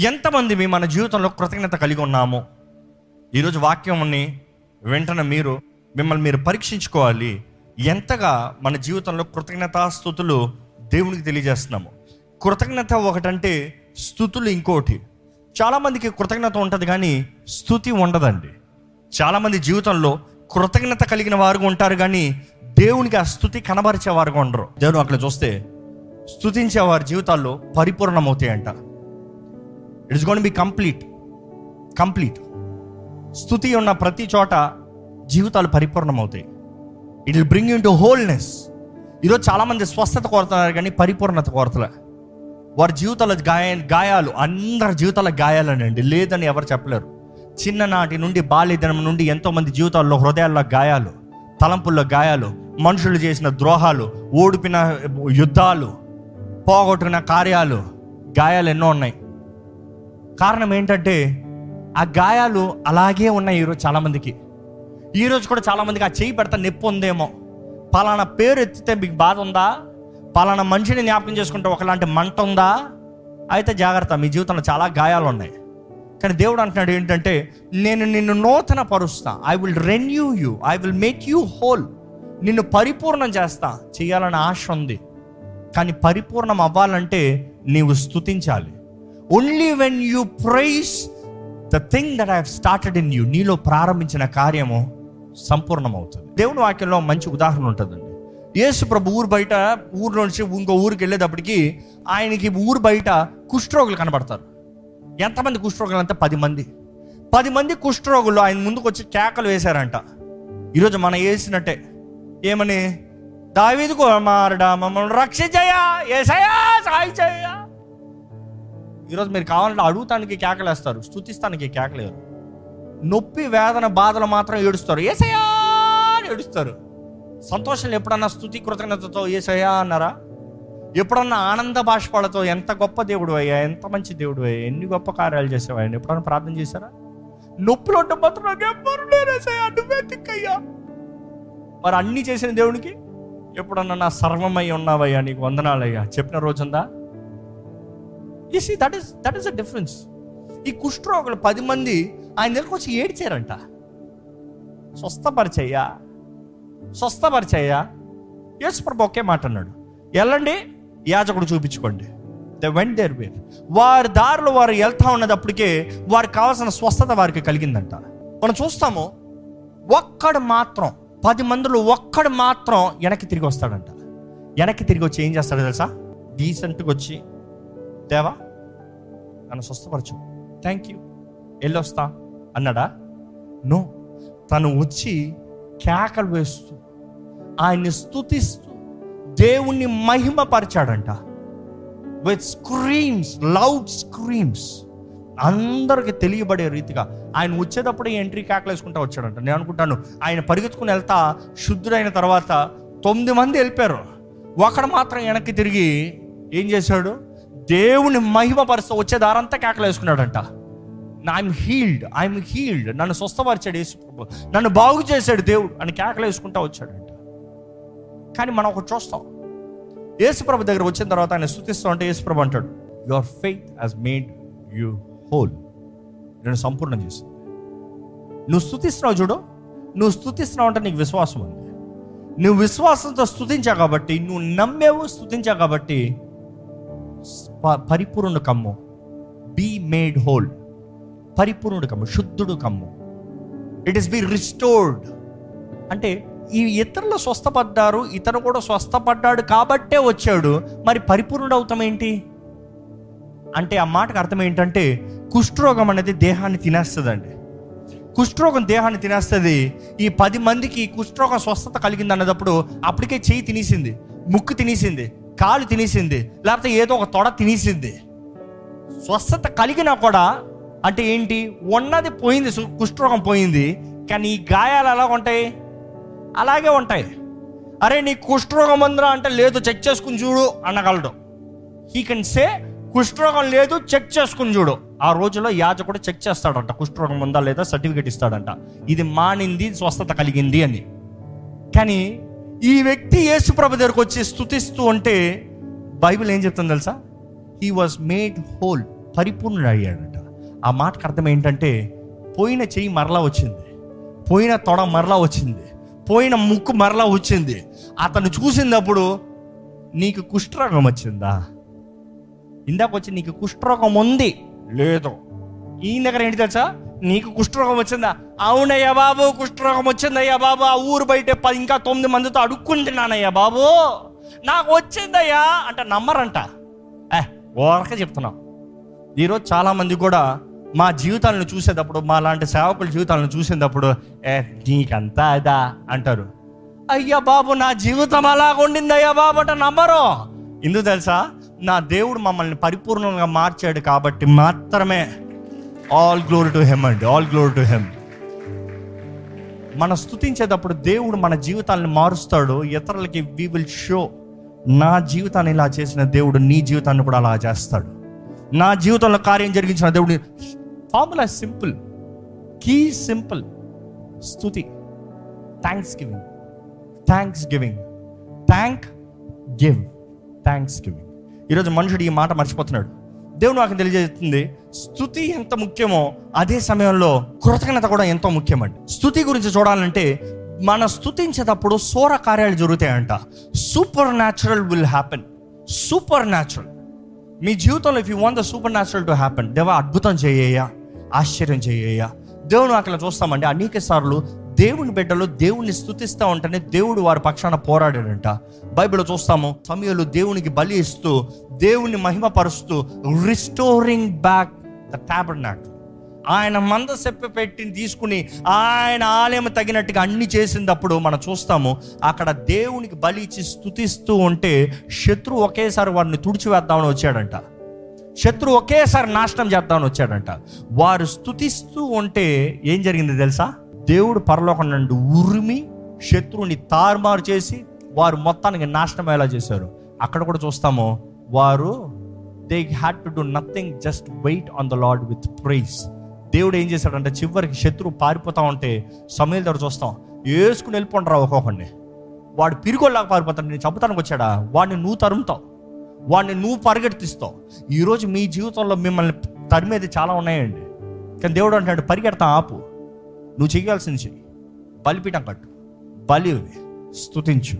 ఎంతమంది మీ మన జీవితంలో కృతజ్ఞత కలిగి ఉన్నాము? ఈరోజు వాక్యంని వెంటనే మీరు మిమ్మల్ని మీరు పరీక్షించుకోవాలి. ఎంతగా మన జీవితంలో కృతజ్ఞతాస్థుతులు దేవునికి తెలియజేస్తున్నాము. కృతజ్ఞత ఒకటంటే స్థుతులు ఇంకోటి. చాలామందికి కృతజ్ఞత ఉంటుంది కానీ స్థుతి ఉండదండి. చాలామంది జీవితంలో కృతజ్ఞత కలిగిన వారుగా ఉంటారు కానీ దేవునికి ఆ స్థుతి కనబరిచే వారుగా ఉండరు. దేవుడు అక్కడ చూస్తే స్థుతించే వారి జీవితాల్లో పరిపూర్ణమవుతాయంట. It's gonna be complete complete స్థుతి ఉన్న ప్రతి చోట జీవితాలు పరిపూర్ణమవుతాయి. It will bring into wholeness ఈరోజు చాలామంది స్వస్థత కోరుతున్నారు కానీ పరిపూర్ణత కోరతలే. వారి జీవితాల గాయ గాయాలు అందరి జీవితాల గాయాలనండి. లేదని ఎవరు చెప్పలేరు. చిన్ననాటి నుండి బాల్యదినం నుండి ఎంతోమంది జీవితాల్లో హృదయాల్లో గాయాలు తలంపుల్లో గాయాలు మనుషులు చేసిన ద్రోహాలు ఓడిపిన యుద్ధాలు పోగొట్టిన కార్యాలు గాయాలు ఎన్నో ఉన్నాయి. కారణం ఏంటంటే ఆ గాయాలు అలాగే ఉన్నాయి ఈరోజు చాలామందికి. ఈరోజు కూడా చాలామందికి ఆ చేయి పెడతా నొప్పి ఉందేమో. పలానా పేరు ఎత్తితే మీకు బాధ ఉందా? పలానా మనిషిని జ్ఞాపకం చేసుకుంటే ఒకలాంటి మంట ఉందా? అయితే జాగ్రత్త మీ జీవితంలో చాలా గాయాలు ఉన్నాయి. కానీ దేవుడు అంటున్నాడు ఏంటంటే నేను నిన్ను నూతన పరుస్తా. I will renew you I will make you whole నిన్ను పరిపూర్ణం చేస్తా. చేయాలని ఆశ ఉంది. కానీ పరిపూర్ణం అవ్వాలంటే నీవు స్తుతించాలి. Only when you praise the thing that I started in you నీలో ప్రారంభించిన కార్యము సంపూర్ణమవుతుంది. దేవుని వాక్యంలో మంచి ఉదాహరణ ఉంటుందండి. యేసు ప్రభు ఊరు బయట ఊరు నుంచి ఇంకో ఊరికి వెళ్ళేటప్పటికి ఆయనకి ఊరు బయట కుష్ఠరోగులు కనబడతారు. ఎంతమంది కుష్ఠరోగులు అంటే పది మంది. పది మంది కుష్ఠరోగులు ఆయన ముందుకు వచ్చి కేకలు వేశారంట. ఈరోజు మనం వేసినట్టే ఏమని? దావీదు కుమారుడా మమ్మల్ని రక్షించయా ఏసయా సాయి చేయా ఈరోజు మీరు కావాలంటే అడుగుతానికి కేకలేస్తారు స్థుతిస్తానికి కేకలేరు. నొప్పి వేదన బాధలు మాత్రం ఏడుస్తారు. ఏసయా అని ఏడుస్తారు. సంతోషం ఎప్పుడన్నా స్థుతి కృతజ్ఞతతో ఏసయా అన్నారా? ఎప్పుడన్నా ఆనంద బాష్పాలతో ఎంత గొప్ప దేవుడు అయ్యా ఎంత మంచి దేవుడు అయ్యా ఎన్ని గొప్ప కార్యాలు చేసేవాయని ఆయన? ఎప్పుడన్నా ప్రార్థన చేశారా? నొప్పులు ఉంటే మాత్రం నాకు ఎవ్వరు నువ్వే మరి అన్ని చేసిన దేవునికి ఎప్పుడన్నా నా సర్వమై ఉన్నావయ్యా నీకు వందనాలయ్యా. చెప్పిన రోజుందా? ఈ see that is that is a difference ఈ కుష్ఠరోగులు పది మంది ఆయన దగ్గరకు వచ్చి ఏడ్చారంట. స్వస్థపరిచయ్యా స్వస్థపరిచయ్యా. యేసు ప్రభు ఒకే మాట అన్నాడు. వెళ్ళండి యాజకుడు చూపించుకోండి. ద వెంట్ దేర్ వేర్ వారి దారిలో వారు వెళ్తా ఉన్నదప్పటికే వారికి కావాల్సిన స్వస్థత వారికి కలిగిందంట. మనం చూస్తాము ఒక్కడు మాత్రం పది మందిలో ఒక్కడు మాత్రం వెనక్కి తిరిగి వస్తాడంట. వెనక్కి తిరిగి వచ్చి ఏం చేస్తాడు తెలుసా? డీసెంట్గా వచ్చి దేవా నన్ను స్వస్థపరచు. థ్యాంక్ యూ వెళ్ళొస్తా అన్నాడా? నో తను వచ్చి కేకలు వేస్తూ ఆయన్ని స్తుతిస్తూ దేవుణ్ణి మహిమపరిచాడంట. విత్ స్క్రీమ్స్ లౌడ్ స్క్రీమ్స్ అందరికి తెలియబడే రీతిగా ఆయన వచ్చేటప్పుడే ఎంట్రీ కేకలు వేసుకుంటా వచ్చాడంట. నేను అనుకుంటాను ఆయన పరిగెత్తుకుని వెళ్తా శుద్ధుడైన తర్వాత తొమ్మిది మంది వెళ్ళిపోయారు. ఒకడు మాత్రం వెనక్కి తిరిగి ఏం చేశాడు? దేవుని మహిమపరుస్తూ వచ్చే దారంతా కేకలు వేసుకున్నాడంట. ఐఎమ్ హీల్డ్ ఐఎమ్ హీల్డ్ నన్ను స్వస్థపరిచాడు యేసు ప్రభు. నన్ను బాగు చేశాడు దేవుడు అని కేకలు వేసుకుంటా వచ్చాడంట. కానీ మనం ఒకటి చూస్తాం. యేసుప్రభు దగ్గర వచ్చిన తర్వాత ఆయన స్థుతిస్తూ అంటే యేసుప్రభు అంటాడు your faith has made you whole నేను సంపూర్ణం చేసింది నువ్వు స్థుతిస్తున్నావు చూడు. నువ్వు స్థుతిస్తున్నావు అంటే నీకు విశ్వాసం ఉంది. నువ్వు విశ్వాసంతో స్థుతించావు కాబట్టి నువ్వు నమ్మేవు స్థుతించావు కాబట్టి పరిపూర్ణుడు కమ్ము. బీ మేడ్ హోల్ పరిపూర్ణుడు కమ్ము శుద్ధుడు కమ్ము. ఇట్ ఇస్ బి రిస్టోర్డ్ అంటే ఈ ఇతరులు స్వస్థపడ్డారు ఇతను కూడా స్వస్థపడ్డాడు కాబట్టే వచ్చాడు. మరి పరిపూర్ణుడు అవుతాం ఏంటి? అంటే ఆ మాటకు అర్థం ఏంటంటే కుష్ఠరోగం అనేది దేహాన్ని తినేస్తుందండి. కుష్ఠరోగం దేహాన్ని తినేస్తుంది. ఈ పది మందికి కుష్ఠరోగం స్వస్థత కలిగింది అన్నదప్పుడు అప్పటికే చేయి తినేసింది ముక్కు తినేసింది. కాలు తినేసింది. లేకపోతే ఏదో ఒక తొడ తినేసింది. స్వస్థత కలిగినా కూడా అంటే ఏంటి? ఉన్నది పోయింది కుష్ఠరోగం పోయింది. కానీ ఈ గాయాలు ఎలా ఉంటాయి? అలాగే ఉంటాయి. అరే నీ కుష్ఠరోగం ఉందిరా అంటే లేదు చెక్ చేసుకుని చూడు అనగలడు. హీ కెన్ సే కుష్ఠరోగం లేదు చెక్ చేసుకుని చూడు. ఆ రోజులో యాజకుడు చెక్ చేస్తాడంట కుష్ఠరోగం ఉందా లేదా సర్టిఫికేట్ ఇస్తాడంట. ఇది మానింది స్వస్థత కలిగింది అని. కానీ ఈ వ్యక్తి యేసుప్రభు దగ్గరకు వచ్చి స్థుతిస్తూ ఉంటే బైబిల్ ఏం చెప్తుంది తెలుసా? హీ వాజ్ మేడ్ హోల్ పరిపూర్ణుడు అయ్యాడట ఆ మాటకు అర్థం ఏంటంటే పోయిన చెయ్యి మరలా వచ్చింది. పోయిన తొడ మరలా వచ్చింది. పోయిన ముక్కు మరలా వచ్చింది. అతను చూసినప్పుడు నీకు కుష్ఠరోగం వచ్చిందా? ఇందాక వచ్చి నీకు కుష్ఠరోగం ఉంది. లేదు. ఈయన దగ్గర ఏంటి తెలుసా? నీకు కుష్ఠరోగం వచ్చిందా? అవునయ్యా బాబు కుష్ఠరోగం వచ్చిందయ్యా బాబు. ఆ ఊరు బయట పది ఇంకా తొమ్మిది మందితో అడుక్కుంటున్నానయ్యా బాబు. నాకు వచ్చిందయ్యా అంటే నమ్మరంట. ఏ ఓరక చెప్తున్నాం ఈరోజు చాలామంది కూడా మా జీవితాలను చూసేటప్పుడు మా లాంటి సేవకుల జీవితాలను చూసేటప్పుడు ఏ నీకంతా అదా అంటారు. అయ్యా బాబు నా జీవితం అలా ఉండిందయ్యా బాబు అంటే నమ్మరు. ఎందుకు తెలుసా? నా దేవుడు మమ్మల్ని పరిపూర్ణంగా మార్చాడు కాబట్టి మాత్రమే. ఆల్ గ్లోరీ టు హెమ్ అండి. ఆల్ గ్లోరీ టు హెమ్ మన స్థుతించేటప్పుడు దేవుడు మన జీవితాన్ని మారుస్తాడు. ఇతరులకి వి విల్ షో నా జీవితాన్ని ఇలా చేసిన దేవుడు నీ జీవితాన్ని కూడా అలా చేస్తాడు. నా జీవితంలో కార్యం జరిగించిన దేవుడు ఫార్ములా సింపుల్ కీ సింపుల్ స్థుతి thanksgiving thanksgiving thank give thanksgiving ఈరోజు మనుషుడు ఈ మాట మర్చిపోతున్నాడు. దేవుడు నాకు తెలియజేస్తుంది స్థుతి ఎంత ముఖ్యమో అదే సమయంలో కృతజ్ఞత కూడా ఎంతో ముఖ్యమండి. స్థుతి గురించి చూడాలంటే మన స్థుతించేటప్పుడు సోర కార్యాలు జరుగుతాయంట. Supernatural will happen supernatural మీ జీవితంలో if you want the supernatural to happen దేవ అద్భుతం చేయ్యా ఆశ్చర్యం చేయ్యా దేవుని అక్కడ చూస్తామండి అనేక సార్లు దేవుని బిడ్డలు దేవుణ్ణి స్థుతిస్తూ ఉంటేనే దేవుడు వారి పక్షాన పోరాడాడంట. బైబిల్ చూస్తాము సమయంలో దేవునికి బలి ఇస్తూ దేవుని మహిమపరుస్తూ రిస్టోరింగ్ బ్యాక్ ద ట్యాబర్ ఆయన మంద సెప్ప తీసుకుని ఆయన ఆలయం తగినట్టుగా అన్ని చేసినప్పుడు మనం చూస్తాము అక్కడ దేవునికి బలి ఇచ్చి స్థుతిస్తూ ఉంటే శత్రువు ఒకేసారి వారిని తుడిచివేద్దామని వచ్చాడంట. శత్రువు ఒకేసారి నాశనం చేద్దామని వచ్చాడంట. వారు స్థుతిస్తూ ఉంటే ఏం జరిగింది తెలుసా? దేవుడు పరలోకం నుండి ఉరిమి శత్రువుని తారుమారు చేసి వారు మొత్తానికి నాశనం అయ్యేలా చేశారు. అక్కడ కూడా చూస్తాము వారు they had to do nothing just wait on the Lord with praise దేవుడు ఏం చేశాడంటే చివరికి శత్రువు పారిపోతా ఉంటే సమయం దగ్గర చూస్తాం వేసుకుని వెళ్ళిపోండిరా ఒక్కొక్కడిని. వాడు పిరిగోళ్ళగా పారిపోతాడు నేను చంపుతానికి వచ్చాడా? వాడిని నువ్వు తరుముతావు. వాడిని నువ్వు పరిగెడుతిస్తావు ఈరోజు మీ జీవితంలో మిమ్మల్ని తరిమేది చాలా ఉన్నాయండి. కానీ దేవుడు అంటాడు పరిగెడతా ఆపు. నువ్వు చేయాల్సింది చెయ్యి. బలిపీఠం కట్టు. బలి స్తుతించు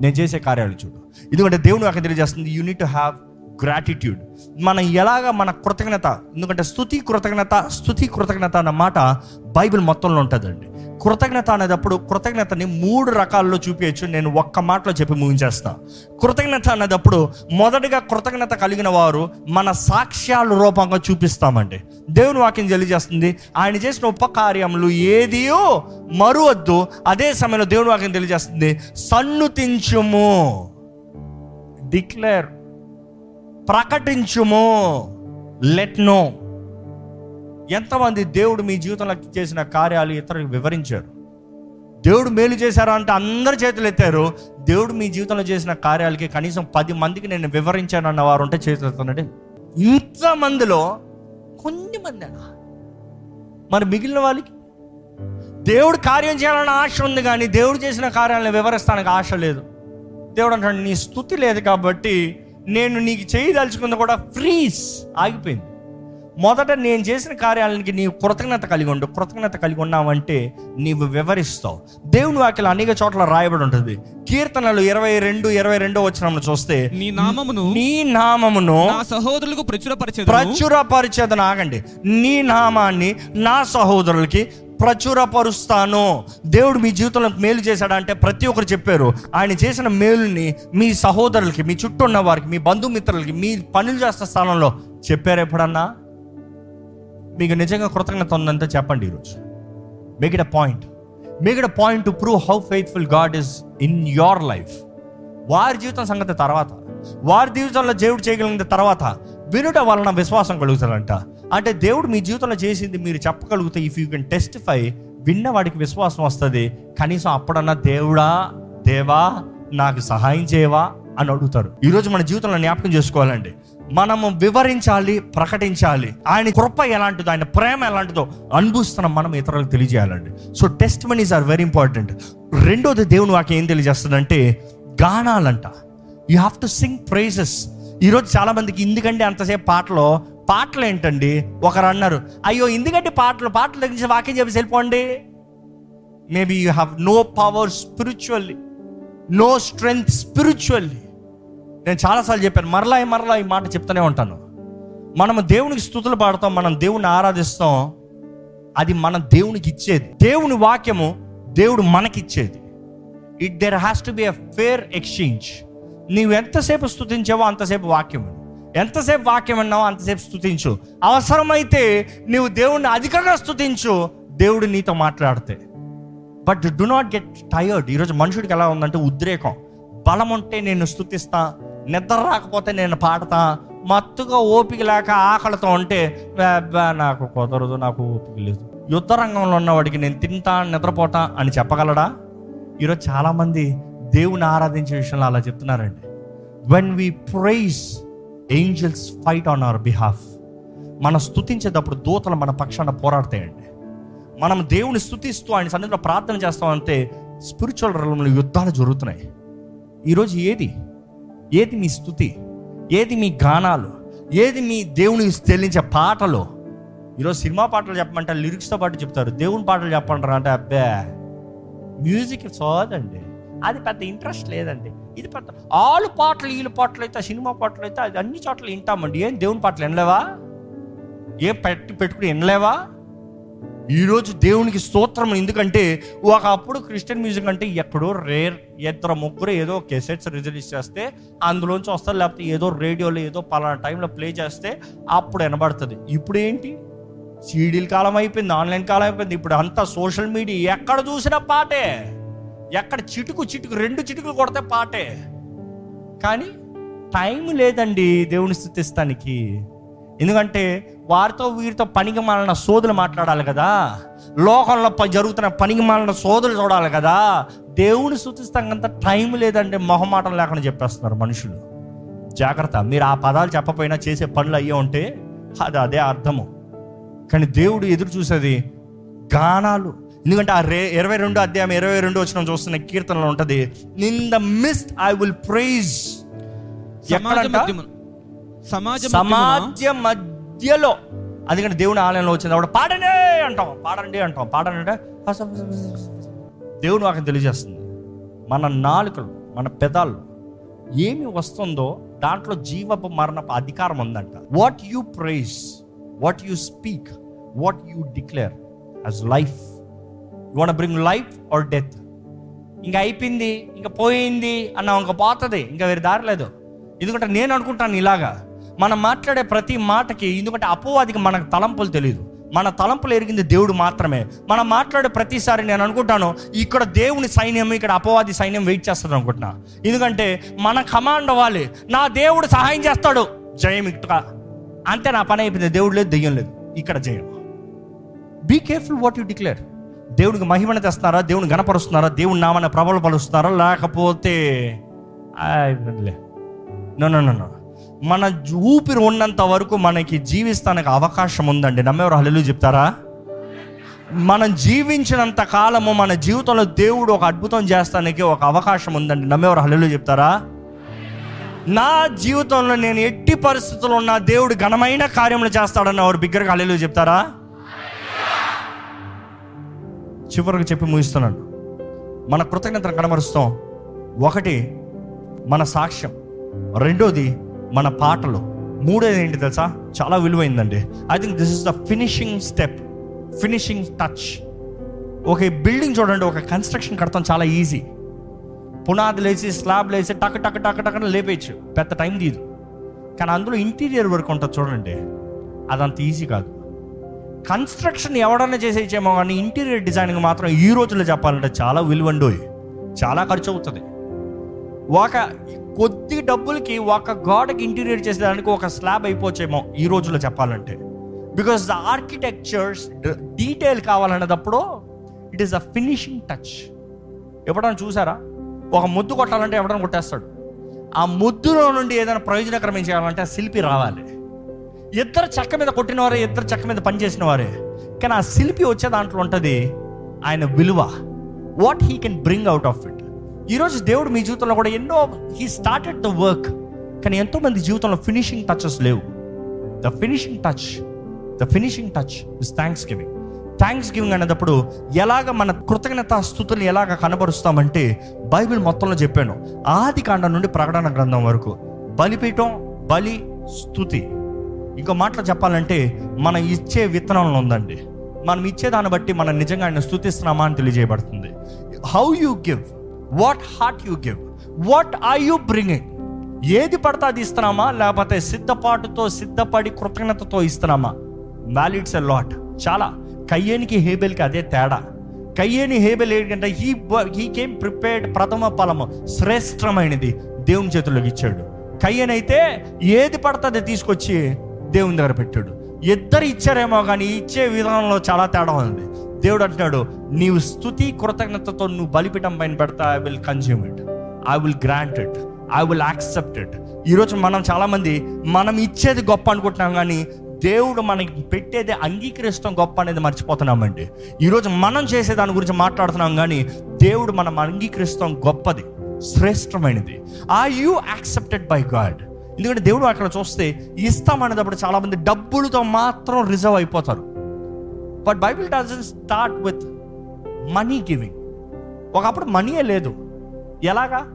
నేను చేసే కార్యాలు చూడు. ఎందుకంటే దేవుడు నాకు తెలియజేస్తుంది యూనిట్ టు హ్యావ్ గ్రాటిట్యూడ్ మనం ఎలాగ మన కృతజ్ఞత ఎందుకంటే స్థుతి కృతజ్ఞత స్థుతి కృతజ్ఞత అన్న మాట బైబిల్ మొత్తంలో ఉంటుందండి. కృతజ్ఞత అనేటప్పుడు కృతజ్ఞతని మూడు రకాల్లో చూపించచ్చు నేను ఒక్క మాటలో చెప్పి ముగించేస్తా. కృతజ్ఞత అనేటప్పుడు మొదటిగా కృతజ్ఞత కలిగిన వారు మన సాక్ష్యాల రూపంగా చూపిస్తామండి. దేవుని వాక్యం తెలియజేస్తుంది ఆయన చేసిన ఉపకార్యములు ఏదియో మరువద్దు అదే సమయంలో దేవుని వాక్యం తెలియజేస్తుంది సన్నుతించుము. డిక్లేర్ ప్రకటించుము. లెట్ నో ఎంతమంది దేవుడు మీ జీవితంలో చేసిన కార్యాలు ఇతరులకు వివరించారు. దేవుడు మేలు చేశారా అంటే అందరి చేతులు ఎత్తారు. దేవుడు మీ జీవితంలో చేసిన కార్యాలకి కనీసం పది మందికి నేను వివరించాను అన్న వారు ఉంటే చేతులు ఎత్తండి ఇంతమందిలో కొన్ని మంది మరి మిగిలిన వాళ్ళకి? దేవుడు కార్యం చేయాలన్న ఆశ ఉంది కానీ దేవుడు చేసిన కార్యాలను వివరిస్తానికి ఆశ లేదు. దేవుడు అంటాడు నీ స్థుతి లేదు కాబట్టి నేను నీకు చేయదలుచుకుంది కూడా ఫ్రీజ్ ఆగిపోయింది. మొదట నేను చేసిన కార్యాలకి నీవు కృతజ్ఞత కలిగి ఉండు. కృతజ్ఞత కలిగి ఉన్నావంటే నీవు వివరిస్తావు. దేవుని వాక్యలు అనేక చోట్ల రాయబడి ఉంటుంది. కీర్తనలు ఇరవై రెండు ఇరవై రెండో వచ్చిన చూస్తే నీ నామమును నీ నామమును నా సహోదరులకు ప్రచురపరిచేది ప్రచురపరిచేదని ఆగండి. నీ నామాన్ని నా సహోదరులకి ప్రచురపరుస్తాను. దేవుడు మీ జీవితంలో మేలు చేశాడంటే ప్రతి ఒక్కరు చెప్పారు. ఆయన చేసిన మేలుని మీ సహోదరులకి మీ చుట్టూ ఉన్న వారికి మీ బంధుమిత్రులకి మీ పనులు చేస్తున్న స్థానంలో చెప్పారు ఎప్పుడన్నా? మీకు నిజంగా కృతజ్ఞత ఉందంటే చెప్పండి ఈరోజు. Make it a point make it a point to prove how faithful God is in your life వారి జీవితం సంగతి తర్వాత. వారి జీవితంలో దేవుడు చేయగలిగిన తర్వాత వినుట వలన విశ్వాసం కలుగుతాడంట అంటే దేవుడు మీ జీవితంలో చేసింది మీరు చెప్పగలిగితే ఇఫ్ యూ కెన్ టెస్టిఫై విన్న వాడికి విశ్వాసం వస్తుంది కనీసం అప్పుడన్నా దేవుడా దేవా నాకు సహాయం చేయవా అని అడుగుతారు. ఈరోజు మన జీవితంలో జ్ఞాపకం చేసుకోవాలండి. మనము వివరించాలి ప్రకటించాలి. ఆయన కృప ఎలాంటిదో ఆయన ప్రేమ ఎలాంటిదో అనుభవిస్తున్న మనం ఇతరులకు తెలియజేయాలండి. So testimonies are very important రెండోది దేవుని వాకి ఏం తెలియజేస్తుందంటే గానాలంట. You have to sing praises ఈరోజు చాలామందికి ఎందుకంటే అంతసేపు పాటలో పాటలు ఏంటండి ఒకరు అన్నారు అయ్యో ఎందుకంటే పాటలు పాటలు తగ్గించి వాక్యం చెప్పి వెళ్ళిపోండి. Maybe you have no power spiritually no strength spiritually నేను చాలాసార్లు చెప్పాను మరలా మరలా ఈ మాట చెప్తూనే ఉంటాను. మనము దేవునికి స్థుతులు పాడతాం మనం దేవుని ఆరాధిస్తాం అది మన దేవునికి ఇచ్చేది. దేవుని వాక్యము దేవుడు మనకిచ్చేది. It there has to be a fair exchange నీవు ఎంతసేపు స్థుతించావో అంతసేపు వాక్యం ఎంతసేపు వాక్యం విన్నావో అంతసేపు స్థుతించు అవసరమైతే నీవు దేవుణ్ణి అధికంగా స్థుతించు దేవుడు నీతో మాట్లాడితే. But do not get tired ఈరోజు మనుషుడికి ఎలా ఉందంటే ఉద్రేకం. బలం ఉంటే నేను స్థుతిస్తా నిద్ర రాకపోతే నేను పాడతా. మత్తుగా ఓపిక లేక ఆకలితో ఉంటే నాకు కుదరదు నాకు ఓపిక లేదు. యుద్ధ రంగంలో ఉన్నవాడికి నేను తింటా నిద్రపోతా అని చెప్పగలడా? ఈరోజు చాలామంది దేవుని ఆరాధించే విషయంలో అలా చెప్తున్నారండి. When we praise angels fight on our behalf మనం స్థుతించేటప్పుడు దూతలు మన పక్షాన పోరాడతాయండి. మనం దేవుని స్థుతిస్తూ ఆయన సన్నిధిలో ప్రార్థన చేస్తామంటే స్పిరిచువల్ రంగంలో యుద్ధాలు జరుగుతున్నాయి. ఈరోజు ఏది? ఏది మీ స్థుతి ఏది మీ గానాలు? ఏది మీ దేవుని చెల్లించే పాటలు? ఈరోజు సినిమా పాటలు చెప్పమంటే లిరిక్స్తో పాటు చెప్తారు. దేవుని పాటలు చెప్పంటారు అంటే అబ్బే. మ్యూజిక్ సోదండి. అది పెద్ద ఇంట్రెస్ట్ లేదండి. ఇది పెద్ద ఆలు పాటలు వీళ్ళు పాటలు అయితే సినిమా పాటలు అయితే అది అన్ని చోట్ల వింటామండి. ఏం దేవుని పాటలు వినలేవా? ఏ పెట్టి పెట్టుకుని వినలేవా? ఈరోజు దేవునికి స్తోత్రం ఎందుకంటే ఒకప్పుడు క్రిస్టియన్ మ్యూజిక్ అంటే ఎక్కడో రేర్ ఇద్దరు ముగ్గురు ఏదో కెసెట్స్ రిలీజ్ చేస్తే అందులోంచి వస్తారు లేకపోతే ఏదో రేడియోలో ఏదో పలానా టైంలో ప్లే చేస్తే అప్పుడు వినబడుతుంది. ఇప్పుడు ఏంటి? సీడీల కాలం అయిపోయింది ఆన్లైన్ కాలం అయిపోయింది. ఇప్పుడు అంతా సోషల్ మీడియా ఎక్కడ చూసినా పాటే. ఎక్కడ చిటుకు చిటుకు రెండు చిటుకులు కొడితే పాటే. కానీ టైం లేదండి దేవుని స్థుతిస్తానికి. ఎందుకంటే వారితో వీరితో పనికి మాలిన సోదులు మాట్లాడాలి కదా. లోకంలో జరుగుతున్న పనికి మాలిన సోదులు చూడాలి కదా. దేవుని స్థుతిస్తాకంత టైం లేదండి మొహమాటం లేకుండా చెప్పేస్తున్నారు మనుషులు. జాగ్రత్త మీరు ఆ పదాలు చెప్పపోయినా చేసే పనులు అయ్యే ఉంటే అది అదే అర్థము. కానీ దేవుడు ఎదురు చూసేది గానాలు. ఎందుకంటే ఆ రే ఇరవై రెండు అధ్యాయం ఇరవై రెండు వచ్చిన చూస్తున్న కీర్తనలో ఉంటది in the midst I will praise సమాజ సమాజ మధ్యలో. అందుకని దేవుని ఆలయంలో వచ్చింది. అప్పుడు పాడండి అంటాం పాడండి అంటాం. పాడండి అంటే దేవుడు నాకు తెలియజేస్తుంది. మన నాలుకలు మన పెదాలు ఏమి వస్తుందో దాంట్లో జీవపు మరణపు అధికారం ఉందంట. What you praise what you speak what you declare as life want bring life or death ఇంకా అయిపోయింది ఇంకా పోయింది అన్న ఇంకా పోతుంది ఇంకా వేరే దారి లేదు. ఎందుకంటే నేను అనుకుంటాను ఇలాగా మనం మాట్లాడే ప్రతి మాటకి ఎందుకంటే అపవాదికి మనకు తలంపులు తెలియదు మన తలంపులు ఎరిగింది దేవుడు మాత్రమే. మనం మాట్లాడే ప్రతిసారి నేను అనుకుంటాను ఇక్కడ దేవుని సైన్యం ఇక్కడ అపవాది సైన్యం వెయిట్ చేస్తాడు అనుకుంటున్నా. ఎందుకంటే మన కమాండ్ అవ్వాలి. నా దేవుడు సహాయం చేస్తాడు. జయం ఇక్కడ అంతే నా పని అయిపోయింది. దేవుడు లేదు దెయ్యం లేదు. ఇక్కడ జయం. Be careful what you declare దేవుడికి మహిమను తెస్తున్నారా? దేవుని గణపరుస్తున్నారా దేవుని నామాన్ని ప్రబలపరుస్తున్నారా? లేకపోతే నో నో నో మన ఊపిరి ఉన్నంత వరకు మనకి జీవిస్తానికి అవకాశం ఉందండి. నమ్మేవారు హల్లు చెప్తారా? మనం జీవించినంత కాలము మన జీవితంలో దేవుడు ఒక అద్భుతం చేస్తానికి ఒక అవకాశం ఉందండి. నమ్మేవారు హల్లు చెప్తారా? నా జీవితంలో నేను ఎట్టి పరిస్థితులు ఉన్న దేవుడు ఘనమైన కార్యములు చేస్తాడని ఎవరు బిగ్గరగా హల్లు చెప్తారా? చివరికి చెప్పి ముగిస్తున్నాను. మన కృతజ్ఞతను కనబరుస్తాం. ఒకటి మన సాక్ష్యం. రెండోది మన పాటలు. మూడోది ఏంటి తెలుసా? చాలా విలువైందండి. I think this is the finishing step finishing touch ఒక బిల్డింగ్ చూడండి ఒక కన్స్ట్రక్షన్ కడతాం చాలా ఈజీ పునాదులు వేసి స్లాబ్ వేసి టక్ టక్ టక్ టక్ లేపేయచ్చు. పెద్ద టైం తీదు కానీ అందులో ఇంటీరియర్ వర్క్ ఉంటుంది చూడండి. అదంత ఈజీ కాదు. కన్స్ట్రక్షన్ ఎవడన్నా చేసేసేమో కానీ ఇంటీరియర్ డిజైనింగ్ మాత్రం ఈ రోజుల్లో చెప్పాలంటే చాలా విలువండోయ్. చాలా ఖర్చు అవుతుంది ఒక కొద్ది డబ్బులకి ఒక గోడకి ఇంటీరియర్ చేసేదానికి ఒక స్లాబ్ అయిపోవచ్చేమో ఈ రోజుల్లో చెప్పాలంటే. Because the architectures detail కావాలనేటప్పుడు it is the finishing touch ఎప్పుడైనా చూసారా? ఒక ముద్దు కొట్టాలంటే ఎవడన్నా కొట్టేస్తాడు. ఆ ముద్దులో నుండి ఏదైనా ప్రయోజనకరమే చేయాలంటే ఆ శిల్పి రావాలి. ఇద్దరు చెక్క మీద కొట్టిన వారే ఇద్దరు చెక్క మీద పనిచేసిన వారే కానీ ఆ శిల్పి వచ్చే దాంట్లో ఉంటుంది ఆయన విలువ. What he can bring out of it ఈరోజు దేవుడు మీ జీవితంలో కూడా ఎన్నో హీ స్టార్టెడ్ ద వర్క్ కానీ ఎంతో మంది జీవితంలో ఫినిషింగ్ టచెస్ లేవు. The finishing touch the finishing touch is thanksgiving thanksgiving అనేటప్పుడు ఎలాగ మన కృతజ్ఞత స్థుతులు ఎలాగ కనబరుస్తామంటే బైబిల్ మొత్తంలో చెప్పాను. ఆది కాండం నుండి ప్రకటన గ్రంథం వరకు బలిపీఠం బలి స్థుతి. ఇంకో మాటలో చెప్పాలంటే మనం ఇచ్చే విత్తనంలో ఉందండి. మనం ఇచ్చే దాన్ని బట్టి మనం నిజంగా ఆయన స్థుతిస్తున్నామా అని తెలియజేయబడుతుంది. How you give what heart you give what are you bringing ఏది పడితే అది ఇస్తున్నామా? లేకపోతే సిద్ధపాటుతో సిద్ధపడి కృతజ్ఞతతో ఇస్తున్నామా? వ్యాలిడ్స్ ఎ లాట్ చాలా. కయ్యేనికి హేబెల్కి అదే తేడా. కయ్యేని హేబెల్ ఏంటంటే హీ హీ కేమ్ ప్రిపేర్డ్ ప్రథమ ఫలము శ్రేష్టమైనది దేవుని చేతుల్లోకి ఇచ్చాడు. కయ్యనైతే ఏది పడితే అది తీసుకొచ్చి దేవుని దగ్గర పెట్టాడు. ఇద్దరు ఇచ్చారేమో కానీ ఇచ్చే విధానంలో చాలా తేడా ఉంది. దేవుడు అంటున్నాడు నీవు స్థుతి కృతజ్ఞతతో నువ్వు బలిపీఠం పైన పెడతా I will consume it I will grant it I will accept it ఈరోజు మనం చాలామంది మనం ఇచ్చేది గొప్ప అనుకుంటున్నాం కానీ దేవుడు మనకి పెట్టేది అంగీకరిస్తాం గొప్ప అనేది మర్చిపోతున్నామండి. ఈరోజు మనం చేసే దాని గురించి మాట్లాడుతున్నాం కానీ దేవుడు మనం అంగీకరిస్తాం గొప్పది శ్రేష్టమైనది. Are you accepted by God ఎందుకంటే దేవుడు అక్కడ చూస్తే ఇస్తామనేటప్పుడు చాలామంది డబ్బులతో మాత్రం రిజర్వ్ అయిపోతారు. But Bible doesn't start with money giving ఒకప్పుడు మనీయే లేదు. ఎలాగా?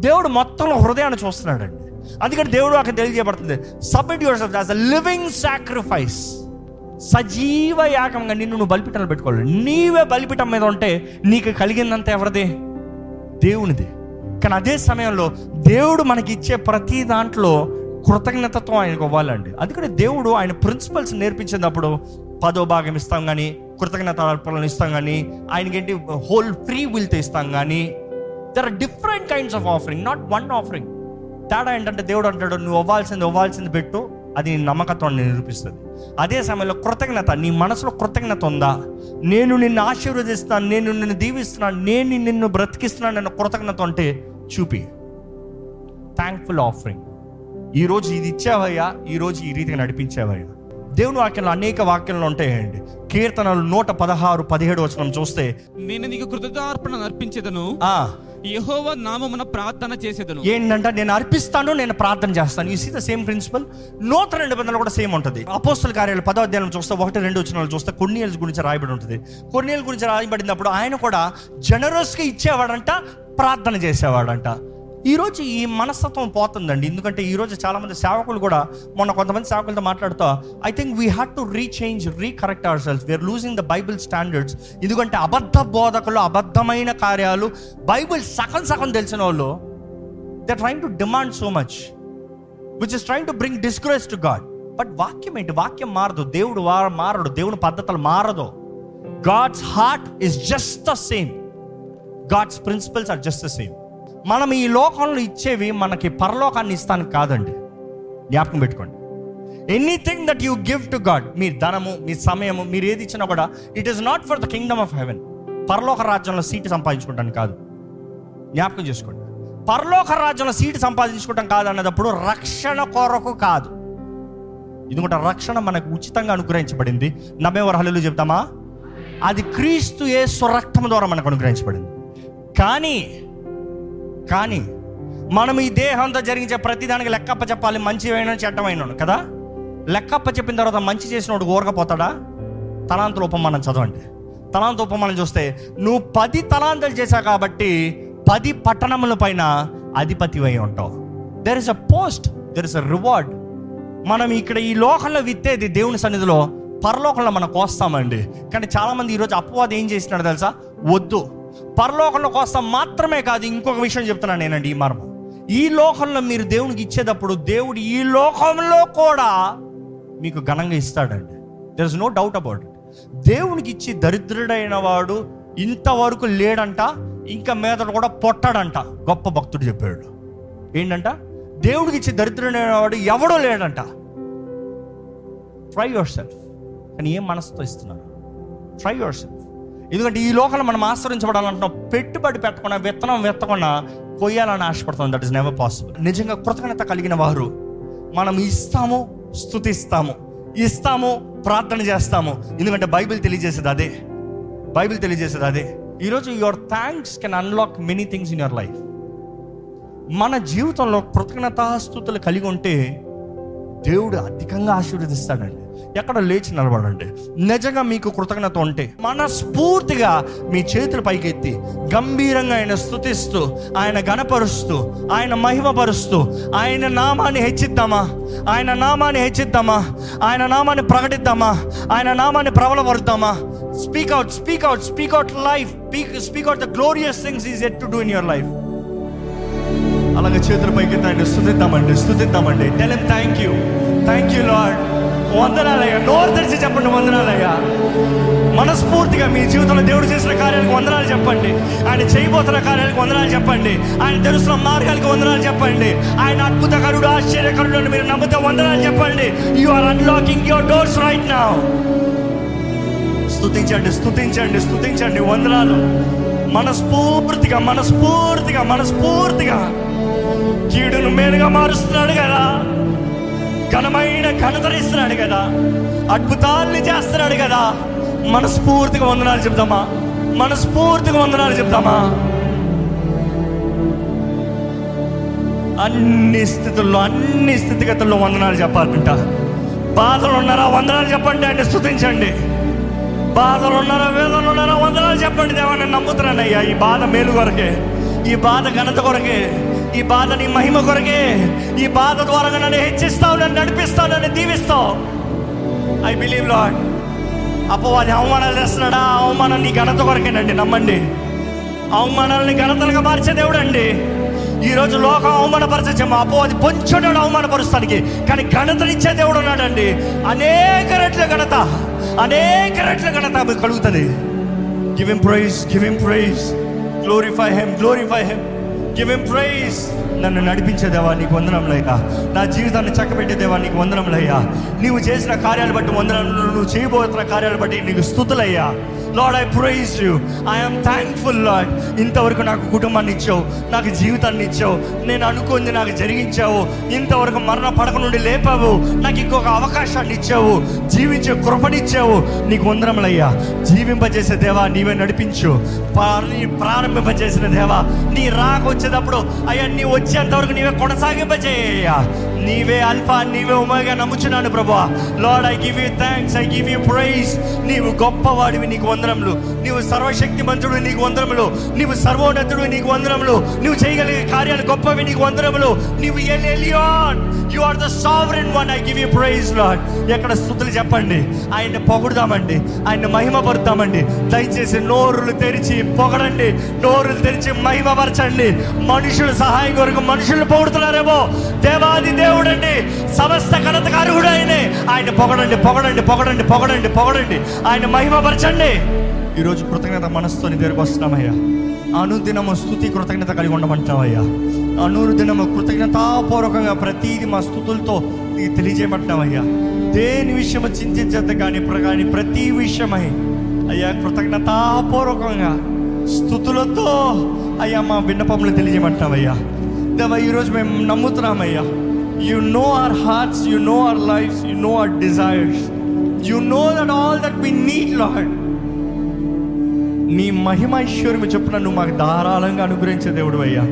దేవుడు మొత్తంలో హృదయాన్ని చూస్తున్నాడండి. అందుకని దేవుడు అక్కడ తెలియజేయబడుతుంది submit yourself as a living sacrifice సజీవ యాగంగా నిన్ను నువ్వు బలిపీఠాలు పెట్టుకోవాలి. నీవే బలిపీఠం మీద ఉంటే నీకు కలిగిందంత ఎవరిది? దేవునిది. కానీ అదే సమయంలో దేవుడు మనకి ఇచ్చే ప్రతి దాంట్లో కృతజ్ఞతతో ఆయనకు ఇవ్వాలండి. అందుకని దేవుడు ఆయన ప్రిన్సిపల్స్ నేర్పించినప్పుడు పదో భాగం ఇస్తాం కానీ కృతజ్ఞత అర్పణలు ఇస్తాం కానీ ఆయనకేంటి హోల్ ఫ్రీ విల్తో ఇస్తాం కానీ there are different kinds of offering not one offering తేడా ఏంటంటే దేవుడు అంటాడు నువ్వు ఇవ్వాల్సింది ఇవ్వాల్సింది పెట్టు అది నీ నమ్మకత్వాన్ని నిరూపిస్తుంది. అదే సమయంలో కృతజ్ఞత నీ మనసులో కృతజ్ఞత ఉందా? నేను నిన్ను ఆశీర్వదిస్తాను నేను నిన్ను దీవిస్తున్నాను నేను నిన్ను బ్రతికిస్తున్నాను నేను కృతజ్ఞత అంటే చూపి. థ్యాంక్ఫుల్ ఆఫరింగ్ ఈరోజు ఇది ఇచ్చావయ్యా ఈరోజు ఈ రీతిగా నడిపించావయ్యా. దేవుని వాక్యంలో అనేక వాక్యంలో ఉంటాయండి. కీర్తనలు నూట పదహారు పదిహేడు వచనం చూస్తే నేను నీకు కృతజ్ఞార్పణ అర్పించేదను ఆ. యహోవ నామమున ప్రార్థన చేసేదను. ఏంటంటే నేను అర్పిస్తాను నేను ప్రార్థన చేస్తాను. ఈ సీ ద సేమ్ ప్రిన్సిపల్ నూతన నిబంధనలు కూడా సేమ్ ఉంటుంది. అపోస్తల కార్యాలు పదో అధ్యాయం చూస్తే ఒకటి రెండు వచ్చిన చూస్తే కొన్నియల్స్ గురించి రాయబడి ఉంటుంది. కొన్నియల్ గురించి రాయబడినప్పుడు ఆయన కూడా జనరస్గా ఇచ్చేవాడంట ప్రార్థన చేసేవాడంట. ఈరోజు ఈ మనస్తత్వం పోతుందండి. ఎందుకంటే ఈరోజు చాలామంది సేవకులు కూడా మొన్న కొంతమంది సేవకులతో మాట్లాడుతూ I think we had to rechange recorrect our selves we're losing the Bible standards ఎందుకంటే అబద్ధ బోధకులు అబద్ధమైన కార్యాలు బైబిల్ సగం సగం తెలిసిన వాళ్ళు they trying to demand so much which is trying to bring disgrace to God but వాక్యం ఏంటి? వాక్యం మారదు. దేవుడు వా- మారడు. దేవుని పద్ధతులు మారదు. God's heart is just the same God's principles are just the same మనం ఈ లోకంలో ఇచ్చేవి మనకి పరలోకాన్ని ఇస్తాను కాదండి. జ్ఞాపకం పెట్టుకోండి. Anything that you give to God మీ ధనము మీ సమయము మీరు ఏది ఇచ్చినా కూడా it is not for the kingdom of heaven పరలోక రాజ్యంలో సీటు సంపాదించుకుంటాను కాదు. జ్ఞాపకం చేసుకోండి. పరలోక రాజ్యంలో సీటు సంపాదించుకోవటం కాదు అన్నదప్పుడు రక్షణ కొరకు కాదు. ఎందుకంటే రక్షణ మనకు ఉచితంగా అనుగ్రహించబడింది. నమ్మేవారు హల్లు చెప్తామా? అది క్రీస్తు ఏ స్వరక్తం ద్వారా మనకు అనుగ్రహించబడింది. కానీ కానీ మనం ఈ దేహంతో జరిగించే ప్రతిదానికి లెక్కప్ప చెప్పాలి. మంచివైన చెడ్డమైన కదా? లెక్కప్ప చెప్పిన తర్వాత మంచి చేసినోడు ఊరకపోతాడా తలాంతుల ఉపమానం చదవండి. తలాంత ఉపమానం చూస్తే నువ్వు పది తలాంతలు చేశావు కాబట్టి పది పట్టణముల పైన అధిపతి అయి ఉంటావు. There is a post there is a reward మనం ఇక్కడ ఈ లోకంలో విత్తేది దేవుని సన్నిధిలో పరలోకంలో మనం కోస్తామండి కానీ చాలామంది ఈరోజు అపవాదం ఏం చేసినాడు తెలుసా? వద్దు. పరలోకంలో కోసం మాత్రమే కాదు ఇంకొక విషయం చెప్తున్నాను నేనండి ఈ మర్మం. ఈ లోకంలో మీరు దేవునికి ఇచ్చేటప్పుడు దేవుడు ఈ లోకంలో కూడా మీకు ఘనంగా ఇస్తాడండి. There is no doubt about it దేవునికి ఇచ్చి దరిద్రుడైన వాడు ఇంతవరకు లేడంట ఇంకా మీదట కూడా పొట్టాడంట గొప్ప భక్తుడు చెప్పాడు. ఏంటంట? దేవుడికి ఇచ్చి దరిద్రుడైన వాడు ఎవడో లేడంట. ట్రై యువర్ సెల్ఫ్ కానీ ఏం మనసుతో ఇస్తున్నారు? ట్రై యువర్ సెల్ఫ్ ఎందుకంటే ఈ లోకంలో మనం ఆశ్రయించబడాలంటున్నాం. పెట్టుబడి పెట్టకుండా విత్తనం వెత్తకుండా కొయ్యాలని ఆశపడుతుంది దట్ ఇస్ నెవర్ పాసిబుల్ నిజంగా కృతజ్ఞత కలిగిన వారు మనం ఇస్తాము స్థుతిస్తాము ఇస్తాము ప్రార్థన చేస్తాము. ఎందుకంటే బైబిల్ తెలియజేసేది అదే. బైబిల్ తెలియజేసేది అదే. ఈరోజు your thanks can unlock many things in your life మన జీవితంలో కృతజ్ఞతాస్థుతులు కలిగి ఉంటే దేవుడు అధికంగా ఆశీర్వదిస్తాడండి. ఎక్కడ లేచి నిలబడండి. నిజంగా మీకు కృతజ్ఞత ఉంటే మనస్ఫూర్తిగా మీ చేతులు పైకెత్తి గంభీరంగా ఆయన స్థుతిస్తూ ఆయన గణపరుస్తూ ఆయన మహిమపరుస్తూ ఆయన నామాన్ని హెచ్చిద్దామా? ఆయన నామాన్ని హెచ్చిద్దామా? ఆయన నామాన్ని ప్రకటిద్దామా? ఆయన నామాన్ని ప్రబలపరుద్దామా? Speak out speak out speak out life speak out the glorious things is yet to do in your life అలాగే చేతుల పైకి ఆయన స్థుతిద్దామండి స్థుతిద్దామండి tell him thank you thank you Lord వందనాలయ్యా. నోరు తెరిచి చెప్పండి వందనాలయ్యా. మనస్ఫూర్తిగా మీ జీవితంలో దేవుడు చేసిన కార్యాలకు వందనాలు చెప్పండి. ఆయన చేయబోతున్న కార్యాలకు వందనాలు చెప్పండి. ఆయన తెలుస్తున్న మార్గాలకు వందనాలు చెప్పండి. ఆయన అద్భుతకరుడు ఆశ్చర్యకరుడు అని మీరు నమ్మితే వందనాలు చెప్పండి. You are unlocking your doors right now స్తుతించండి స్థుతించండి స్థుతించండి వందనాలు. మనస్ఫూర్తిగా మనస్ఫూర్తిగా మనస్ఫూర్తిగా. కీడును మేలుగా మారుస్తున్నాడు కదా. ఘనమైన కనదరిస్తున్నాడు కదా. అద్భుతాల్ని చేస్తున్నాడు కదా. మనస్ఫూర్తిగా వందనాలు చెప్దామా? మనస్ఫూర్తిగా వందనాలు చెప్దామా? అన్ని స్థితుల్లో అన్ని స్థితిగతుల్లో వందనాలు చెప్పాలంట. బాధలు ఉన్నారా? వందనాలు చెప్పండి అంటే స్థుతించండి బాధలు ఉన్నారా? వేదనలు ఉన్నారా? వందనాలు చెప్పండి దేవా నేను నమ్ముతున్నానయ్యా ఈ బాధ మేలు కొరకే ఈ బాధ ఘనత కొరకే. ఈ బాధ నీ మహిమ కొరకే ఈ బాధ ద్వారా నన్ను హెచ్చిస్తావు నన్ను నడిపిస్తావు నన్ను దీవిస్తావు. ఐ బిలీవ్ లాడ్ అపవాది అవమానాలు చేస్తున్నాడా? అవమానం నీ ఘనత కొరకేనండి నమ్మండి. అవమానాలని ఘనతలుగా మార్చే దేవుడు అండి ఈరోజు లోకం అవమానపరచము అపవాది పొంచున్నాడు అవమానపరుస్తానికి కానీ ఘనతనిచ్చే దేవుడు ఉన్నాడండి. అనేక రెట్ల ఘనత అనేక రెట్ల ఘనత మీకు కలుగుతుంది. Give him praise give him praise glorify him glorify him give him praise నన్ను నడిపించే దేవా నీకు వందనంలయ్యా నా జీవితాన్ని చక్కబెట్టే దేవా నీకు వందనంలయ్యా నీవు చేసిన కార్యాలు బట్టి వందనం నువ్వు చేయబోతున్న కార్యాలు బట్టి నీకు స్థుతులయ్యా. Lord I praise you I'm thankful Lord ఇంతవరకు నాకు కుటుంబాన్ని ఇచ్చావు నాకు జీవితాన్ని ఇచ్చావు నేను అనుకుంది నాకు జరిగించావు. ఇంతవరకు మరణ పడక నుండి లేపావు. నాకు ఇంకొక అవకాశాన్ని ఇచ్చావు. జీవించే కృపనిచ్చావు నీకు వందరములయ్యా జీవింపజేసే దేవా నీవే నడిపించు. నీ ప్రారంభింపజేసిన దేవా నీ రాకొచ్చేటప్పుడు అయ్యా నీ వచ్చేంతవరకు నీవే కొనసాగింపజేయ్యా. నీవే అల్ఫా నీవే ఉమగా నమ్ముచున్నాను ప్రభా Lord I give you thanks I give you praise నీవు గొప్పవాడివి నీకు వందరములు నీవు సర్వశక్తి మంత్రుడు నీకు వందరములు నీవు సర్వోన్నతుడు నీకు వందనములు. నువ్వు చేయగలిగే కార్యాలు గొప్పవి నీకు వందరములు నీవు Elyon you are the sovereign one I give you praise Lord ఎక్కడ స్థుతులు చెప్పండి. ఆయన పొగుడుదామండి. ఆయన మహిమపరుతామండి దయచేసి నోరులు తెరిచి పొగడండి. నోరులు తెరిచి మహిమపరచండి. మనుషుల సహాయం కొరకు మనుషులు పొగుడుతున్నారేమో. దేవాది దేవుడండి. సమస్త ఘనతకు అర్హుడు ఆయనే ఆయన పొగడండి పొగడండి పొగడండి పొగడండి పొగడండి. ఆయన మహిమపరచండి. ఈరోజు కృతజ్ఞత మనసుతో నీ దగ్గరకు వస్తున్నామయ్యా. అనుదినము స్థుతి కృతజ్ఞత కలిగి ఉండమంటున్నామయ్యా అనుదినము కృతజ్ఞతాపూర్వకంగా ప్రతీది మా స్థుతులతో నీకు తెలియజేయమంటున్నామయ్యా దేని విషయము చింతించద్దు కానీ ప్ర- కానీ ప్రతి విషయమై అయ్యా కృతజ్ఞతాపూర్వకంగా స్థుతులతో అయ్యా మా విన్నపములు తెలియజేయమంటున్నామయ్యా దేవా ఈరోజు మేము నమ్ముతున్నామయ్యా. You know our hearts you know our lives you know our desires you know that all that we need Lord నీ మహిమ ఐశ్వర్యము చెప్పున నువ్వు మాకు ధారాళంగా అనుగ్రహించే దేవుడు అయ్యా.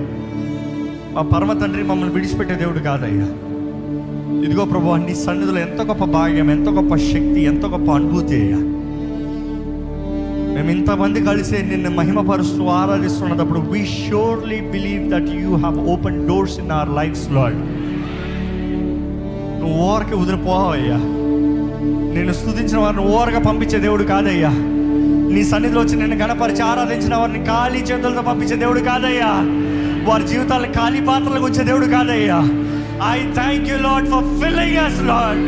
మా పరమ తండ్రి మమ్మల్ని విడిచిపెట్టే దేవుడు కాదయ్యా. ఇదిగో ప్రభు నీ సన్నిధిలో ఎంత గొప్ప భాగ్యం ఎంత గొప్ప శక్తి ఎంత గొప్ప అనుభూతి అయ్యా. మేము ఇంతమంది కలిసి నిన్ను మహిమపరుస్తూ ఆరాధిస్తున్నప్పుడు we surely believe that you have open doors in our lives Lord నువ్వు ఓరకి వదిలిపోవయ్యా. నేను స్థుతించిన వారిని ఓరగా పంపించే దేవుడు కాదయ్యా. నీ సన్నిధిలో వచ్చి నేను గణపరిచి ఆరాధించిన వారిని ఖాళీ చేతులతో పంపించే దేవుడు కాదయ్యా. వారి జీవితాలను ఖాళీ పాత్రలకు వచ్చే దేవుడు కాదయ్యా. I thank you Lord for filling us Lord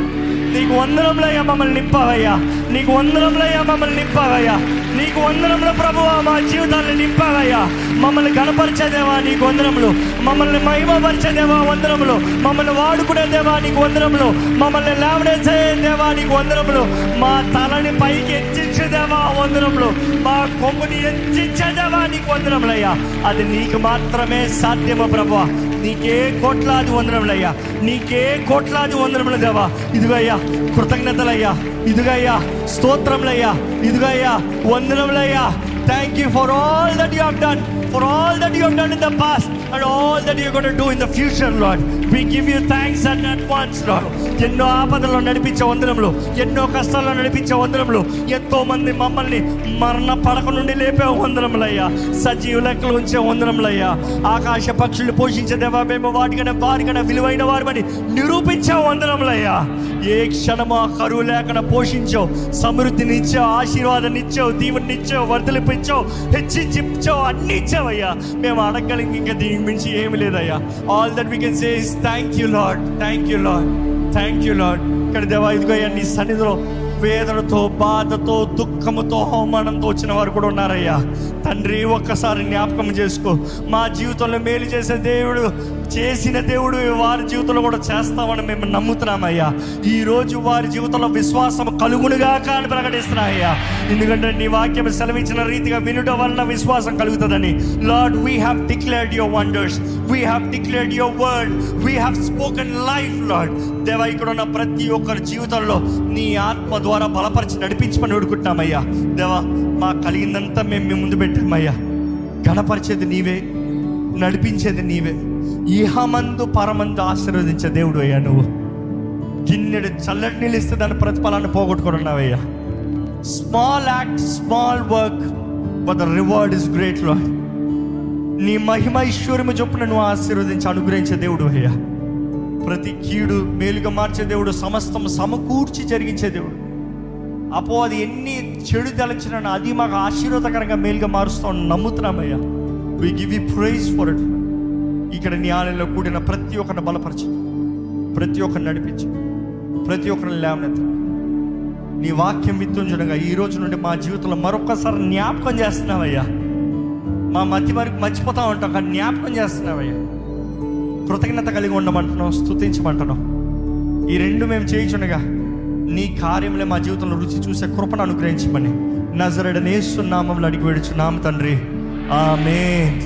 నీకు వందనంలయ్యా మమ్మల్ని నింపవయ్యా. నీకు వందనంలయ్యా మమ్మల్ని నింపవయ్యా. నీకు వందరంలో ప్రభువా మా జీవితాన్ని నింపవయ్యా. మమ్మల్ని గణపరిచేదేవా నీకు వందరములు మమ్మల్ని మహిమపరిచేదేవా వందనములు. మమ్మల్ని వాడుకునేదేవా నీకు వందరములు మమ్మల్ని లేవనేసేదేవా నీకు వందరములు మా తలని పైకి ఎత్తించేదేవా వందనములు. మా కొమ్ముని ఎత్తించేదేవా నీకు వందరములయ్యా అది నీకు మాత్రమే సాధ్యము ప్రభా నీకే కోట్లాది వందరములయ్యా నీకే కోట్లాది వందనములు దేవా. ఇదిగయ్యా కృతజ్ఞతలయ్యా ఇదిగయ్యా స్తోత్రములయ్యా ఇదిగయ్యా వందనములయ్యా thank you for all that you have done for all that you have done in the past and all that you're going to do in the future, Lord. We give you thanks and advance Lord ఎన్నో ఆపదలో నడిపించే వందనంలో ఎన్నో కష్టాల్లో నడిపించే వందనంలో ఎంతో మంది మమ్మల్ని మరణ పడక నుండి లేపే వందనములయ్యా. సజీవ లెక్కలు ఉంచే వందనములయ్యా. ఆకాశ పక్షులు పోషించే దేవా మేము? వాటికైనా వారికైనా విలువైన వారిని నిరూపించే వందనములయ్యా. ఏ క్షణము ఆ కరువు లేకుండా పోషించావు. సమృద్ధినిచ్చావు ఆశీర్వాదాన్ని ఇచ్చావు దీవుని ఇచ్చావు వర్ధలిపించావు హెచ్చించి అన్ని ఇచ్చావయ్యా. మేము అడగలిగి ఇంకా దీనికి మించి ఏమి లేదయ్యా. All that we can says thank you Lord thank you Lord thank you Lord ఇక్కడ దేవా ఇదిగో నీ సన్నిధిలో వేదనతో బాధతో దుఃఖముతో అవమానంతో వచ్చిన వారు కూడా ఉన్నారయ్యా. తండ్రి ఒక్కసారి జ్ఞాపకం చేసుకో. మా జీవితంలో మేలు చేసే దేవుడు చేసిన దేవుడు వారి జీవితంలో కూడా చేస్తామని మేము నమ్ముతున్నామయ్యా. ఈ రోజు వారి జీవితంలో విశ్వాసం కలుగునుగా కానీ ప్రకటిస్తున్నాయ్యా ఎందుకంటే నీ వాక్యం సెలవించిన రీతిగా వినుట వలన విశ్వాసం కలుగుతుందని. Lord we have declared your wonders we have declared your word we have spoken life Lord దేవా ఇక్కడ ఉన్న ప్రతి ఒక్కరి జీవితంలో నీ ఆత్మ ద్వారా బలపరిచి నడిపించమని వేడుకుంటున్నామయ్యా దేవా మా కలిగిందంతా మేము మీ ముందు పెట్టామయ్యా గణపరిచేది నీవే నడిపించేది నీవే. ఇహమందు పరమందు ఆశీర్వదించే దేవుడు అయ్యా నువ్వు. గిన్నెడు చల్లటి నీళ్ళు ఇస్తే దాని ప్రతిఫలాన్ని పోగొట్టుకున్నావయ్యా small act small work but the reward is గ్రేట్లో నీ మహిమ ఐశ్వర్యము చొప్పున నువ్వు ఆశీర్వదించి అనుగ్రహించే దేవుడు అయ్యా. ప్రతి కీడు మేలుగా మార్చే దేవుడు సమస్తం సమకూర్చి జరిగించే దేవుడు. అపో అది ఎన్ని చెడు తలచిన అది మాకు ఆశీర్వాదకరంగా మేలుగా మారుస్తాం నమ్ముతున్నామయ్యా. We give you praise for it ఇక్కడ నీ ఆలయంలో కూడిన ప్రతి ఒక్కరిని బలపరచు. ప్రతి ఒక్కరిని నడిపించు. ప్రతి ఒక్కరిని లేవనెత్త. నీ వాక్యం విత్తుంచడంగా ఈ రోజు నుండి మా జీవితంలో మరొకసారి జ్ఞాపకం చేస్తున్నావయ్యా. మా మధ్య వరకు మర్చిపోతా ఉంటాం కానీ జ్ఞాపకం చేస్తున్నావయ్యా. కృతజ్ఞత కలిగి ఉండమంటున్నాం స్థుతించమంటున్నాం ఈ రెండు మేము చేయించుండగా నీ కార్యములే మా జీవితంలో రుచి చూసే కృపను అనుగ్రహించమని. నజరడనేస్తున్నామంలో అడిగి వేడుచున్నాము తండ్రి. ఆమె